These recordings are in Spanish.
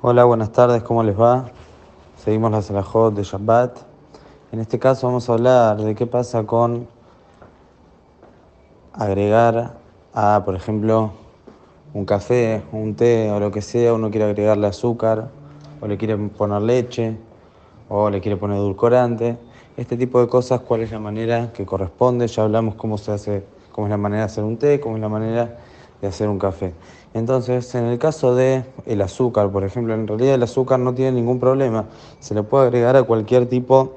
Hola, buenas tardes, ¿cómo les va? Seguimos la Salahot de Shabbat. En este caso vamos a hablar de qué pasa con agregar a, por ejemplo, un café, un té o lo que sea, uno quiere agregarle azúcar, o le quiere poner leche, o le quiere poner edulcorante. Este tipo de cosas, cuál es la manera que corresponde. Ya hablamos cómo se hace, cómo es la manera de hacer un té, cómo es la manera de hacer un café. Entonces, en el caso de el azúcar, por ejemplo, en realidad el azúcar no tiene ningún problema. Se le puede agregar a cualquier tipo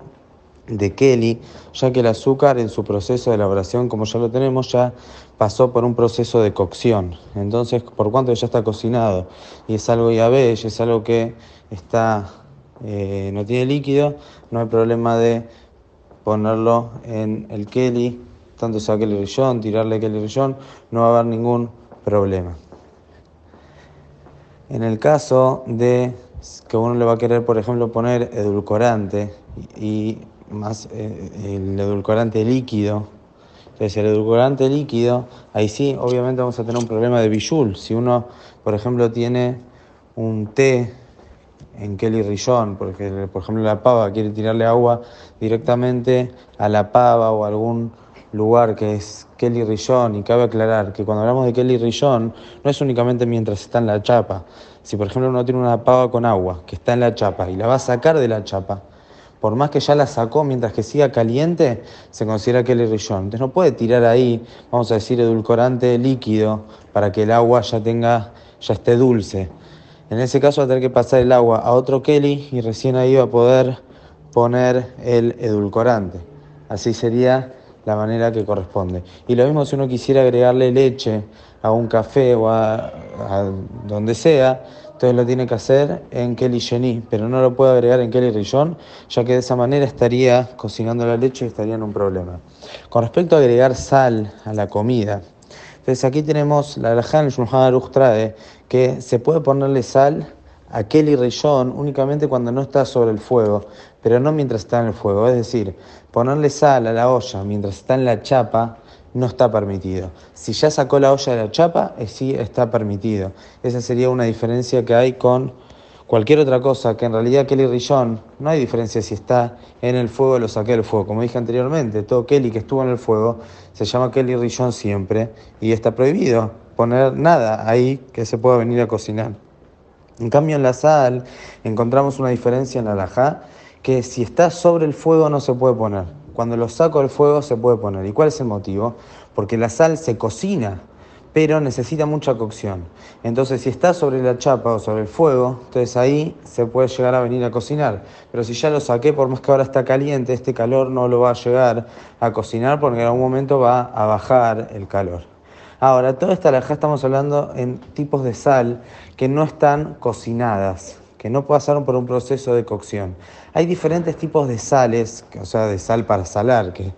de Kelly, ya que el azúcar en su proceso de elaboración, como ya lo tenemos, ya pasó por un proceso de cocción. Entonces, por cuanto ya está cocinado y es algo yabé, es algo que está, eh, no tiene líquido, no hay problema de ponerlo en el Kelly, tanto sea Kelly Rillón, tirarle Kelly Rillón, no va a haber ningún problema. En el caso de que uno le va a querer, por ejemplo, poner edulcorante y más eh, el edulcorante líquido, entonces el edulcorante líquido, ahí sí, obviamente vamos a tener un problema de bijul. Si uno, por ejemplo, tiene un té en Kelly Rillón, porque por ejemplo la pava quiere tirarle agua directamente a la pava o a algún lugar que es Kelly Rillón, y cabe aclarar que cuando hablamos de Kelly Rillón no es únicamente mientras está en la chapa. Si por ejemplo uno tiene una pava con agua que está en la chapa y la va a sacar de la chapa, por más que ya la sacó mientras que siga caliente, se considera Kelly Rillón. Entonces no puede tirar ahí, vamos a decir, edulcorante líquido para que el agua ya tenga, ya esté dulce. En ese caso va a tener que pasar el agua a otro Kelly y recién ahí va a poder poner el edulcorante. Así sería la manera que corresponde. Y lo mismo si uno quisiera agregarle leche a un café o a, donde sea, entonces lo tiene que hacer en Kelly Jenny, pero no lo puede agregar en Kelly Rillón, ya que de esa manera estaría cocinando la leche y estaría en un problema. Con respecto a agregar sal a la comida, entonces aquí tenemos la Rajan Shulchan trae que se puede ponerle sal a Kelly Rillón únicamente cuando no está sobre el fuego, pero no mientras está en el fuego. Es decir, ponerle sal a la olla mientras está en la chapa no está permitido. Si ya sacó la olla de la chapa, eh, sí está permitido. Esa sería una diferencia que hay con cualquier otra cosa, que en realidad Kelly Rillón no hay diferencia si está en el fuego o lo saqué del fuego. Como dije anteriormente, todo Kelly que estuvo en el fuego se llama Kelly Rillón siempre y está prohibido poner nada ahí que se pueda venir a cocinar. En cambio, en la sal encontramos una diferencia en la alajá, que si está sobre el fuego no se puede poner. Cuando lo saco del fuego se puede poner. ¿Y cuál es el motivo? Porque la sal se cocina, pero necesita mucha cocción. Entonces, si está sobre la chapa o sobre el fuego, entonces ahí se puede llegar a venir a cocinar. Pero si ya lo saqué, por más que ahora está caliente, este calor no lo va a llegar a cocinar porque en algún momento va a bajar el calor. Ahora, toda esta alajá estamos hablando en tipos de sal que no están cocinadas, que no pasaron por un proceso de cocción. Hay diferentes tipos de sales, o sea, de sal para salar, que,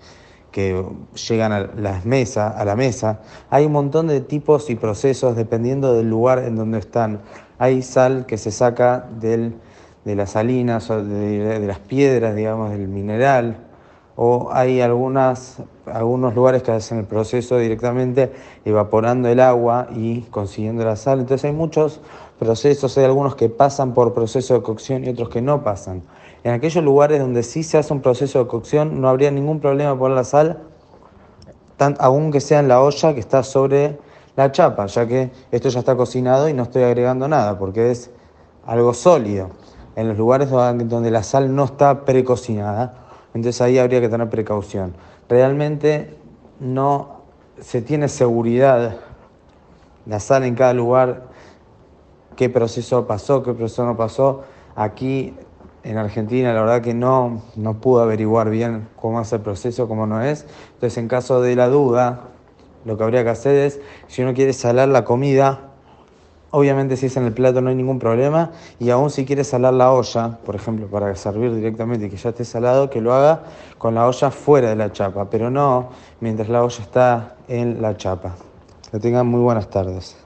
que llegan a, las mesas, a la mesa. Hay un montón de tipos y procesos dependiendo del lugar en donde están. Hay sal que se saca del, de las salinas, o de, de las piedras, digamos, del mineral o hay algunas, algunos lugares que hacen el proceso directamente evaporando el agua y consiguiendo la sal. Entonces hay muchos procesos, hay algunos que pasan por proceso de cocción y otros que no pasan. En aquellos lugares donde sí se hace un proceso de cocción no habría ningún problema poner la sal, aunque sea en la olla que está sobre la chapa, ya que esto ya está cocinado y no estoy agregando nada, porque es algo sólido. En los lugares donde la sal no está precocinada, entonces ahí habría que tener precaución. Realmente no se tiene seguridad la sal en cada lugar, qué proceso pasó, qué proceso no pasó. Aquí en Argentina la verdad que no, no pude averiguar bien cómo es el proceso, cómo no es. Entonces en caso de la duda, lo que habría que hacer es, si uno quiere salar la comida, Obviamente si es en el plato no hay ningún problema y aún si quieres salar la olla, por ejemplo, para servir directamente y que ya esté salado, que lo haga con la olla fuera de la chapa, pero no mientras la olla está en la chapa. Que tengan muy buenas tardes.